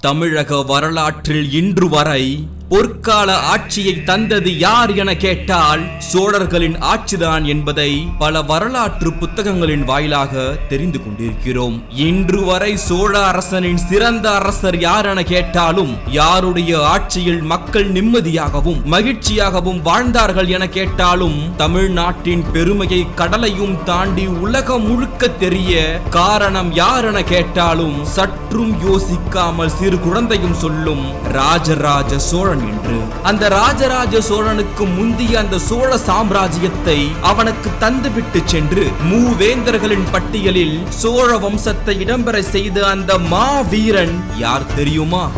தமிழக வரலாற்றில் இன்று வரை பொற்கால ஆட்சியை தந்தது யார் என கேட்டால் சோழர்களின் ஆட்சிதான் என்பதை பல வரலாற்று புத்தகங்களின் வாயிலாக தெரிந்து கொண்டிருக்கிறோம். இன்று வரை சோழ அரசனின் சிறந்த அரசர் யார் என கேட்டாலும் யாருடைய ஆட்சியில் மக்கள் நிம்மதியாகவும் மகிழ்ச்சியாகவும் வாழ்ந்தார்கள் என கேட்டாலும் தமிழ்நாட்டின் பெருமையை கடலையும் தாண்டி உலகம் முழுக்க தெரிய காரணம் யார் என கேட்டாலும் சற்றும் யோசிக்காமல் சிறு குழந்தையும் சொல்லும் ராஜராஜ சோழன் என்று. அந்த ராஜராஜ சோழனுக்கு முந்திய அந்த சோழ சாம்ராஜ்யத்தை அவனுக்கு தந்துவிட்டு சென்று மூவேந்தர்களின் பட்டியலில் சோழ வம்சத்தை இடம்பெற செய்த அந்த மாவீரன் யார் தெரியுமா?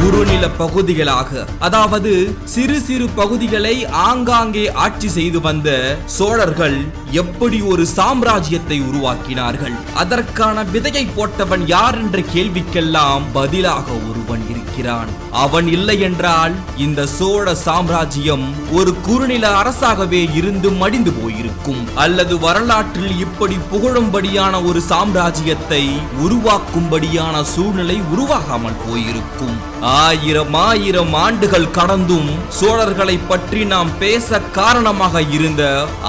குறுநில பகுதிகளாக அதாவது சிறு சிறு பகுதிகளை ஆங்காங்கே ஆட்சி செய்து வந்த சோழர்கள் எப்படி ஒரு சாம்ராஜ்யத்தை உருவாக்கினார்கள்? அதற்கான விதையை போட்டவன் யார் என்ற கேள்விக்கெல்லாம் பதிலாக ஒருவன் இருக்கிறான் அவன் இல்லை என்றால் இந்த சோழ சாம்ராஜ்யம் ஒரு குறுநில அரசாகவே இருந்து மடிந்து போயிருக்கும். அல்லது வரலாற்றில் இப்படி புகழும்படியான ஒரு சாம்ராஜ்யத்தை உருவாக்கும்படியான சூழ்நிலை உருவாகாமல் போயிருக்கும். ஆயிரம் ஆயிரம் ஆண்டுகள் கடந்தும் சோழர்களை பற்றி நாம் பேச காரணமாக இருந்த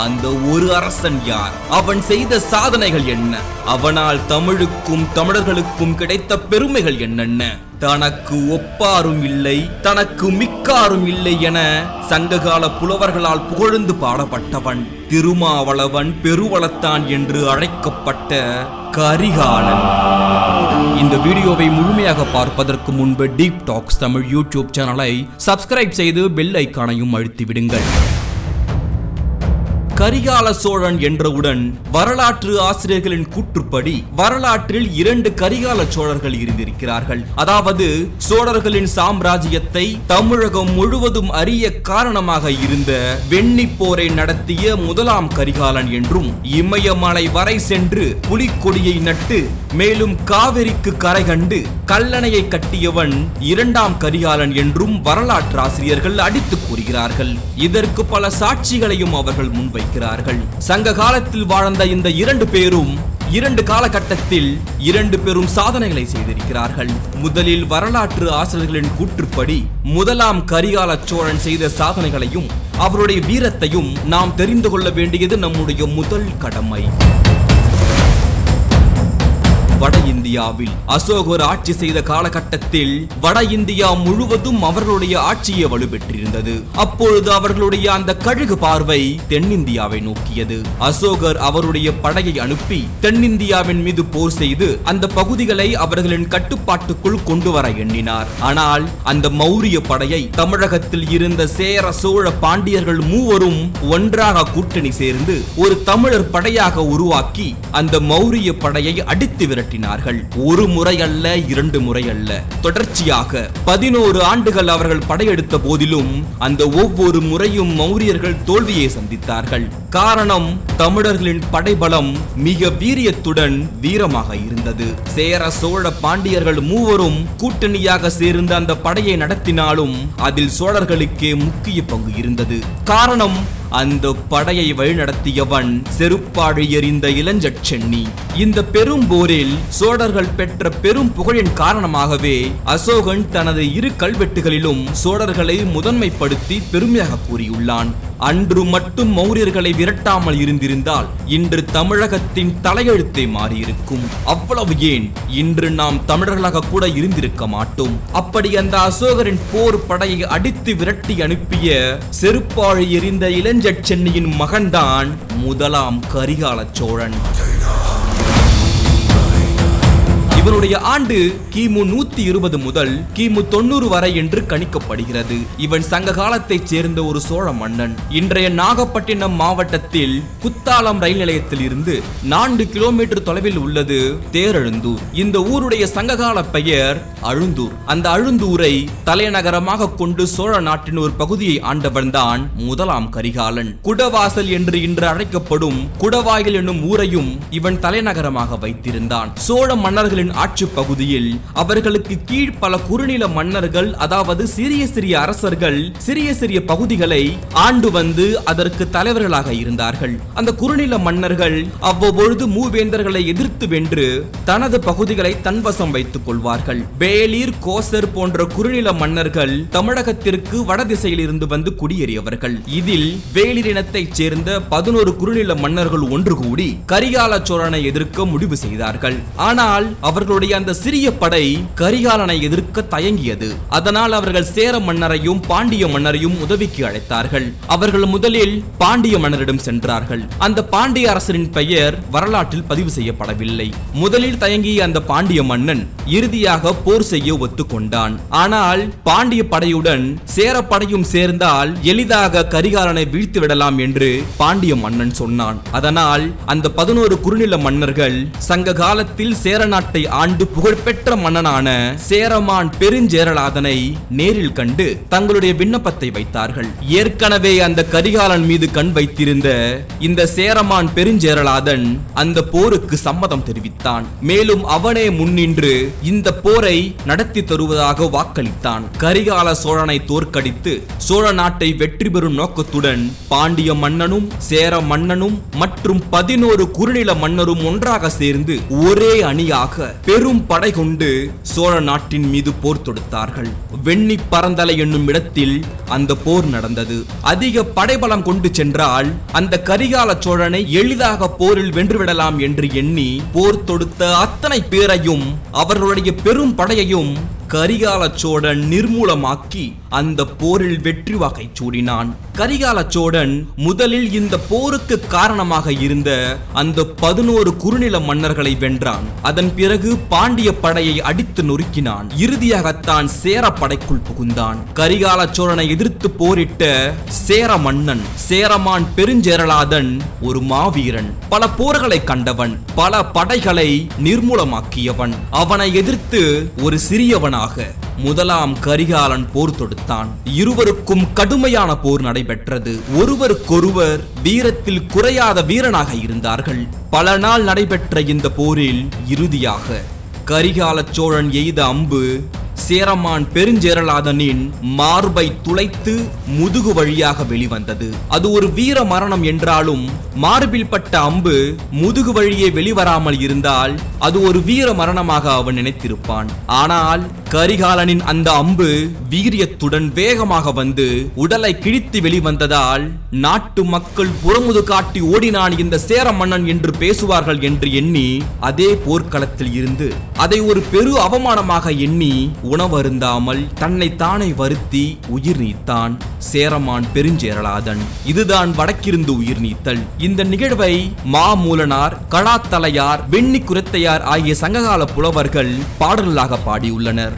அந்த ஒரு அரசன் யார்? அவன் செய்த சாதனைகள் என்ன? அவனால் தமிழுக்கும் தமிழர்களுக்கும் கிடைத்த பெருமைகள் என்னென்ன? தனக்கு ஒப்பாரும் இல்லை தனக்கு மிக்காரும் இல்லை என சங்ககால புலவர்களால் புகழ்ந்து பாடப்பட்டவன் திருமாவளவன் பெருவளத்தான் என்று அழைக்கப்பட்ட கரிகாலன். இந்த வீடியோவை முழுமையாக பார்ப்பதற்கு முன்பு டீப் டாக்ஸ் தமிழ் யூடியூப் சேனலை சப்ஸ்கிரைப் செய்து பெல் ஐக்கானையும் அழுத்தி விடுங்கள் கரிகால சோழன் என்றவுடன் வரலாற்று ஆசிரியர்களின் கூற்றுப்படி வரலாற்றில் இரண்டு கரிகால சோழர்கள் இருந்திருக்கிறார்கள். அதாவது சோழர்களின் சாம்ராஜ்யத்தை தமிழகம் முழுவதும் அறிய காரணமாக இருந்த வெண்ணி போரை நடத்திய முதலாம் கரிகாலன் என்றும் இமயமலை வரை சென்று புலிக்கொடியை நட்டு மேலும் காவிரிக்கு கரை கண்டு கல்லணையை கட்டியவன் இரண்டாம் கரிகாலன் என்றும் வரலாற்று ஆசிரியர்கள் அடித்துக் கூறுகிறார்கள். இதற்கு பல சாட்சிகளையும் அவர்கள் முன்வைக்கிறார்கள். சங்க காலத்தில் வாழ்ந்த இந்த இரண்டு பேரும் இரண்டு காலகட்டத்தில் இரண்டு பெரும் சாதனைகளை செய்திருக்கிறார்கள். முதலில் வரலாற்று ஆசிரியர்களின் கூற்றுப்படி முதலாம் கரிகால சோழன் செய்த சாதனைகளையும் அவருடைய வீரத்தையும் நாம் தெரிந்து கொள்ள வேண்டியது நம்முடைய முதல் கடமை. வட இந்தியாவில் அசோகர் ஆட்சி செய்த காலகட்டத்தில் வட இந்தியா முழுவதும் அவர்களுடைய ஆட்சியை வலுப்பெற்றிருந்தது அப்பொழுது அவர்களுடைய அந்த கழுகு பார்வை தென்னிந்தியாவை நோக்கியது. அசோகர் அவருடைய படையை அனுப்பி தென்னிந்தியாவின் மீது போர் செய்து அந்த பகுதிகளை அவர்களின் கட்டுப்பாட்டுக்குள் கொண்டு வர எண்ணினார். ஆனால் அந்த மௌரிய படையை தமிழகத்தில் இருந்த சேர சோழ பாண்டியர்கள் மூவரும் ஒன்றாக கூட்டணி சேர்ந்து ஒரு தமிழர் படையாக உருவாக்கி அந்த மௌரிய படையை அடித்து விரட்ட விரட்டினார்கள் ஒரு முறை அல்ல இரண்டு முறை அல்ல தொடர்ச்சியாக பதினோரு ஆண்டுகள் அவர்கள் படையெடுத்த போதிலும் அந்த ஒவ்வொரு முறையும் மௌரியர்கள் தோல்வியை சந்தித்தார்கள். காரணம் தமிழர்களின் படைபலம் மிக வீரியத்துடன் வீரமாக இருந்தது. சேர சோழ பாண்டியர்கள் மூவரும் கூட்டணியாக சேர்ந்து அந்த படையை நடத்தினாலும் அதில் சோழர்களுக்கே முக்கிய பங்கு இருந்தது. காரணம் அந்த படையை வழிநடத்தியவன் செருப்பாடு எறிந்த இளஞ்சட் சென்னி. இந்த பெரும் போரில் சோழர்கள் பெற்ற பெரும் புகழின் காரணமாகவே அசோகன் தனது இரு கல்வெட்டுகளிலும் சோழர்களை முதன்மைப்படுத்தி பெருமையாக கூறியுள்ளான். அன்று மட்டும் மௌரியர்களை விரட்டாமல் இருந்திருந்தால் இன்று தமிழகத்தின் தலையெழுத்தை மாறியிருக்கும். அவ்வளவு ஏன்? இன்று நாம் தமிழர்களாக கூட இருந்திருக்க மாட்டோம். அப்படி அந்த அசோகரின் போர் படையை அடித்து விரட்டி அனுப்பிய செருப்பாழி எறிந்த இளஞ்ச இளஞ்சட் சென்னியின் மகன்தான் முதலாம் கரிகால சோழன். இவருடைய ஆண்டு கிமு நூத்தி இருபது முதல் கிமு தொண்ணூறு வரை என்று கணிக்கப்படுகிறது. இவன் சங்க காலத்தைச் சேர்ந்த ஒரு சோழ மன்னன். இன்றைய நாகப்பட்டினம் மாவட்டத்தில் குத்தாலம் ரயில் நிலையத்தில் இருந்து நான்கு கிலோமீட்டர் தொலைவில் உள்ளது தேரழுந்தூர். இந்த ஊருடைய சங்ககால பெயர் அழுந்தூர். அந்த அழுந்தூரை தலைநகரமாக கொண்டு சோழ நாட்டின் ஒரு பகுதியை ஆண்டவன் தான் முதலாம் கரிகாலன். குடவாசல் என்று இன்று அழைக்கப்படும் குடவாயில் என்னும் ஊரையும் இவன் தலைநகரமாக வைத்திருந்தான். சோழ மன்னர்களின் ஆட்சி பகுதியில் அவர்களுக்கு கீழ் பல குறுநில மன்னர்கள் அதாவது சிறிய சிறிய அரசர்கள் சிறிய சிறிய பகுதிகளை ஆண்டு வந்து அதற்கு தலைவர்களாக இருந்தார்கள். அந்த குறுநில மன்னர்கள் அவ்வப்பொழுது மூவேந்தர்களை எதிர்த்து வென்று தனது பகுதிகளை தன்வசம் வைத்துக் கொள்வார்கள். வேலீர் கோசர் போன்ற குறுநில மன்னர்கள் தமிழகத்திற்கு வடதிசையில் இருந்து வந்து குடியேறியவர்கள். இதில் வேலிரினத்தைச் சேர்ந்த பதினோரு குறுநில மன்னர்கள் ஒன்று கூடி கரிகால சோழனை எதிர்க்க முடிவு செய்தார்கள். ஆனால் அவர் அவர்களுடைய அந்த சிறிய படை கரிகாலனை எதிர்க்க தயங்கியது. அதனால் அவர்கள் சேர மன்னரையும் பாண்டிய மன்னரையும் உதவிக்கு அழைத்தார்கள். அவர்கள் முதலில் பாண்டிய மன்னரிடம் சென்றார்கள். அந்த பாண்டிய அரசரின் பெயர் வரலாற்றில் பதிவு செய்யப்படவில்லை. முதலில் தயங்கிய அந்த பாண்டிய மன்னன் இறுதியாக போர் செய்ய ஒத்துக்கொண்டான். ஆனால் பாண்டிய படையுடன் சேர படையும் சேர்ந்தால் எளிதாக கரிகாலனை வீழ்த்து விடலாம் என்று பாண்டிய மன்னன் சொன்னான். அதனால் அந்த பதினோரு குறுநில மன்னர்கள் சங்க காலத்தில் சேர நாட்டை ஆண்டு புகழ்பெற்ற மன்னனான சேரமான் பெருஞ்சேரலாதனை நேரில் கண்டு தங்களுடைய விண்ணப்பத்தை வைத்தார்கள். ஏற்கனவே அந்த கரிகாலன் மீது கண் வைத்திருந்த இந்த சேரமான் பெருஞ்சேரலாதன் அந்த போருக்கு சம்மதம் தெரிவித்தான். மேலும் அவனே முன்னின்று இந்த போரை நடத்தி தருவதாக வாக்களித்தான். கரிகால சோழனை தோற்கடித்து சோழ நாட்டை வெற்றி பெறும் நோக்கத்துடன் பாண்டிய மன்னனும் சேர மன்னனும் மற்றும் பதினோரு குறுநில மன்னரும் ஒன்றாக சேர்ந்து ஒரே அணியாக பெரும் படை கொண்டு சோழ நாட்டின் மீது போர் தொடுத்தார்கள். வெண்ணி பரந்தலை என்னும் இடத்தில் அந்த போர் நடந்தது. அதிக படைபலம் கொண்டு சென்றால் அந்த கரிகால சோழனை எளிதாக போரில் வென்றுவிடலாம் என்று எண்ணி போர் தொடுத்த அத்தனை பேரையும் அவர்களுடைய பெரும் படையையும் கரிகால சோழன் நிர்மூலமாக்கி அந்த போரில் வெற்றி வாகை சூடினான். கரிகால சோழன் முதலில் இந்த போருக்கு காரணமாக இருந்த அந்த பதினோரு குறுநில மன்னர்களை வென்றான். அதன் பிறகு பாண்டிய படையை அடித்து நொறுக்கினான். இறுதியாகத்தான் சேர படைக்குள் புகுந்தான். கரிகால சோழனை எதிர்த்து போரிட்ட சேர மன்னன் சேரமான் பெருஞ்சேரலாதன் ஒரு மாவீரன். பல போர்களை கண்டவன் பல படைகளை நிர்மூலமாக்கியவன். அவனை எதிர்த்து ஒரு சிறியவனாக முதலாம் கரிகாலன் போர் தொடுத்தான். இருவருக்கும் கடுமையான போர் நடைபெற்றது. ஒருவருக்கொருவர் வீரத்தில் குறையாத வீரனாக இருந்தார்கள். பல நாள் நடைபெற்ற இந்த போரில் இறுதியாக கரிகால சோழன் எய்த அம்பு சேரமான் பெருஞ்சேரலாதனின் மார்பை துளைத்து முதுகு வழியாக வெளிவந்தது. அது ஒரு வீர மரணம் என்றாலும் மார்பில் பட்ட அம்பு முதுகு வழியே வெளிவராமல் இருந்தால் அது ஒரு வீர மரணமாக அவன் நினைத்திருப்பான். ஆனால் கரிகாலனின் அந்த அம்பு வீரியத்துடன் வேகமாக வந்து உடலை கிழித்து வெளிவந்ததால் நாட்டு மக்கள் புறமுது காட்டி ஓடினான் இந்த சேர மன்னன் என்று பேசுவார்கள் என்று எண்ணி அதே போர்க்களத்தில் இருந்து அதை ஒரு பெரு அவமானமாக எண்ணி உணவருந்தாமல் தன்னை தானே வருத்தி உயிர் நீத்தான். சேரமான் பெருஞ்சேரலாதன் இதுதான் வடக்கிருந்து உயிர் நீத்தல். இந்த நிகழ்வை மாமூலனார் கலாத்தலையார் வெண்ணி குரத்தையார் ஆகிய சங்ககால புலவர்கள் பாடல்களாக பாடியுள்ளனர்.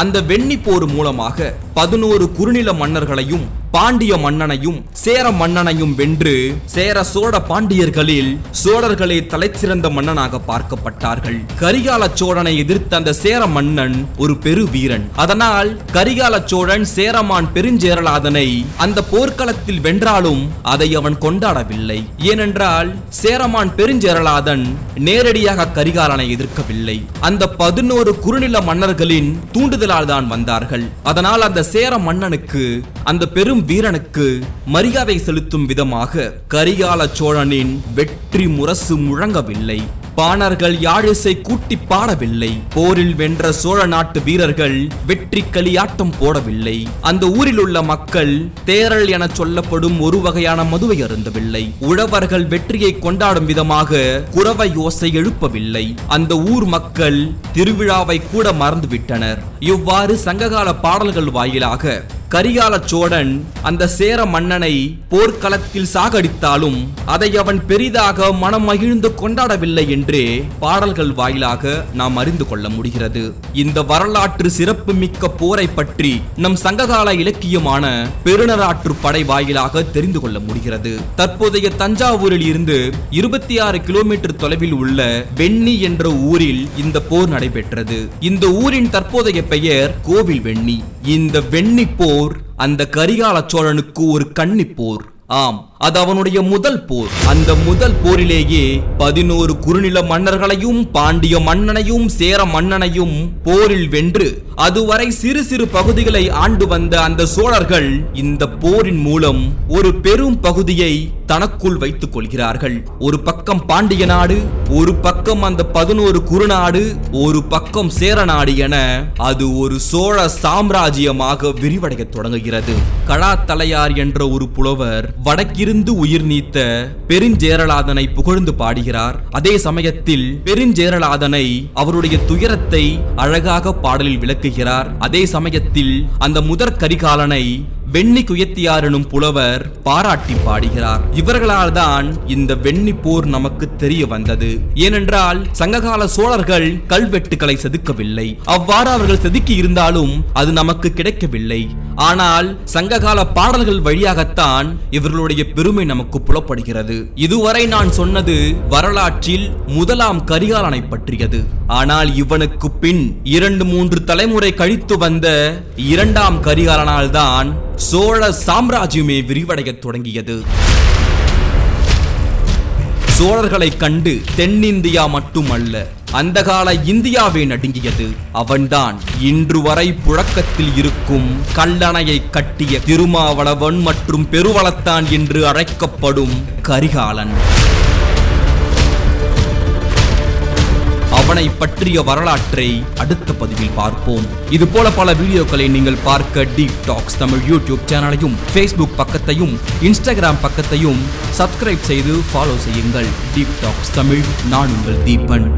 அந்த வெண்ணி போர் மூலமாக பதினோரு குறுநில மன்னர்களையும் பாண்டிய மன்னனையும் சேர மன்னனையும் வென்று சேர சோழ பாண்டியர்களில் சோழர்களே தலைச்சிறந்த மன்னனாக பார்க்கப்பட்டார்கள். கரிகால சோழனை எதிர்த்த அந்த சேர மன்னன் ஒரு பெரு வீரன். அதனால் கரிகால சோழன் சேரமான் பெருஞ்சேரலாதனை அந்த போர்க்களத்தில் வென்றாலும் அதை அவன் கொண்டாடவில்லை. ஏனென்றால் சேரமான் பெருஞ்சேரலாதன் நேரடியாக கரிகாலனை எதிர்க்கவில்லை. அந்த பதினோரு குறுநில மன்னர்களின் தூண்டுதல் தூண்டுதலால் தான் வந்தார்கள். அதனால் அந்த சேர மன்னனுக்கு அந்த பெரும் வீரனுக்கு மரியாதை செலுத்தும் விதமாக கரிகால சோழனின் வெற்றி முரசு முழங்கவில்லை. பாணர்கள் யாழிசை கூட்டி பாடவில்லை. போரில் வென்ற சோழ நாட்டு வீரர்கள் வெற்றி களியாட்டம் போடவில்லை. அந்த ஊரில் உள்ள மக்கள் தேரல் என சொல்லப்படும் ஒரு வகையான மதுவை அருந்தவில்லை. உழவர்கள் வெற்றியை கொண்டாடும் விதமாக குறவை யோசை எழுப்பவில்லை. அந்த ஊர் மக்கள் திருவிழாவை கூட மறந்துவிட்டனர். இவ்வாறு சங்ககால பாடல்கள் வாயிலாக கரிகால சோழன் அந்த சேர மன்னனை போர்க்களத்தில் சாகடித்தாலும் அதை அவன் பெரிதாக மனம் மகிழ்ந்து கொண்டாடவில்லை என்றே பாடல்கள் வாயிலாக நாம் அறிந்து கொள்ள முடிகிறது. இந்த வரலாற்று சிறப்பு மிக்க போரை பற்றி நம் சங்ககால இலக்கியமான பெருநராற்று படை வாயிலாக தெரிந்து கொள்ள முடிகிறது. தற்போதைய தஞ்சாவூரில் இருந்து இருபத்தி ஆறு கிலோமீட்டர் தொலைவில் உள்ள வெண்ணி என்ற ஊரில் இந்த போர் நடைபெற்றது. இந்த ஊரின் தற்போதைய பெயர் கோவில் வெண்ணி. இந்த வெண்ணி போர் அந்த கரிகால சோழனுக்கு ஒரு கன்னிப்போர் போர். ஆம். அது அவனுடைய முதல் போர். அந்த முதல் போரிலேயே பதினோரு குறுநில மன்னர்களையும் பாண்டிய மன்னனையும் சேர மன்னனையும் போரில் வென்று அதுவரை சிறு சிறு பகுதிகளை ஆண்டு வந்த அந்த சோழர்கள் இந்த போரின் மூலம் ஒரு பெரும் பகுதியை தனக்குள் வைத்துக் கொள்கிறார்கள். ஒரு பக்கம் பாண்டிய நாடு ஒரு பக்கம் அந்த பதினோரு குறுநாடு ஒரு பக்கம் சேர நாடு என அது ஒரு சோழ சாம்ராஜ்யமாக விரிவடைய தொடங்குகிறது. கலாத்தலையார் என்ற ஒரு புலவர் வடக்கில் வடக்கிருந்து உயிர் நீத்த பெருஞ்சேரலாதனை புகழ்ந்து பாடுகிறார். அதே சமயத்தில் பெருஞ்சேரலாதனை அவருடைய துயரத்தை அழகாக பாடலில் விளக்குகிறார். அதே சமயத்தில் அந்த முதற் கரிகாலனை வெண்ணி குயத்தியாரனும் புலவர் பாராட்டி பாடுகிறார். இவர்களால் தான் இந்த வெண்ணி போர் நமக்கு தெரிய வந்தது. ஏனென்றால் சங்ககால சோழர்கள் கல்வெட்டுகளை செதுக்கவில்லை. அவ்வாறு அவர்கள் செதுக்கி இருந்தாலும் அது நமக்கு கிடைக்கவில்லை. ஆனால் சங்ககால பாடல்கள் வழியாகத்தான் இவர்களுடைய பெருமை நமக்கு புலப்படுகிறது. இதுவரை நான் சொன்னது வரலாற்றில் முதலாம் கரிகாலனை பற்றியது. ஆனால் இவனுக்கு பின் இரண்டு மூன்று தலைமுறை கழித்து வந்த இரண்டாம் கரிகாலனால் தான் சோழ சாம்ராஜ்யமே விரிவடையத் தொடங்கியது. சோழர்களை கண்டு தென்னிந்தியா மட்டுமல்ல அந்த கால இந்தியாவே நடுங்கியது. அவன்தான் இன்று வரை புழக்கத்தில் இருக்கும் கல்லணையை கட்டிய திருமாவளவன் மற்றும் பெருவளத்தான் என்று அழைக்கப்படும் கரிகாலன். அவனை பற்றிய வரலாற்றை அடுத்த பதிவில் பார்ப்போம். இது போல பல வீடியோக்களை நீங்கள் பார்க்க டீப் டாக்ஸ் தமிழ் யூடியூப் சேனலையும் ஃபேஸ்புக் பக்கத்தையும் இன்ஸ்டாகிராம் பக்கத்தையும் சப்ஸ்கிரைப் செய்து ஃபாலோ செய்யுங்கள். டீப் டாக்ஸ் தமிழ் நான் உங்கள் தீபன்.